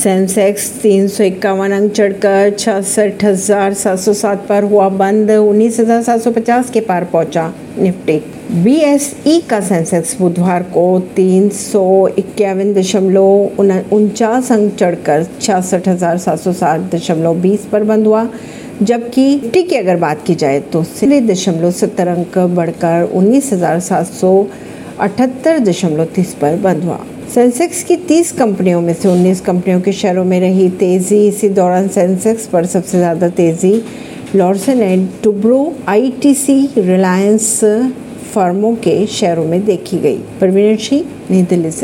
Sensex तीन सौ इक्यावन, अंक चढ़कर छियासठ हज़ार सात सौ सात पर हुआ बंद, उन्नीस हज़ार सात सौ पचास के पार पहुँचा निफ्टी। बीएसई का सेंसेक्स बुधवार को तीन सौ इक्यावन दशमलव उनचास, अंक चढ़कर छियासठ हज़ार सात सौ सात दशमलव बीस पर बंद हुआ। जबकि निफ्टी की अगर बात की जाए तो सिले दशमलव सत्तर, अंक बढ़कर उन्नीस हज़ार सात सौ अठहत्तर दशमलव तीस पर बंद हुआ। सेंसेक्स की 30 कंपनियों में से 19 कंपनियों के शेयरों में रही तेज़ी। इसी दौरान सेंसेक्स पर सबसे ज़्यादा तेज़ी Larsen and Toubro ITC Reliance फर्मों के शेयरों में देखी गई। परवीन सिंह, नई दिल्ली से।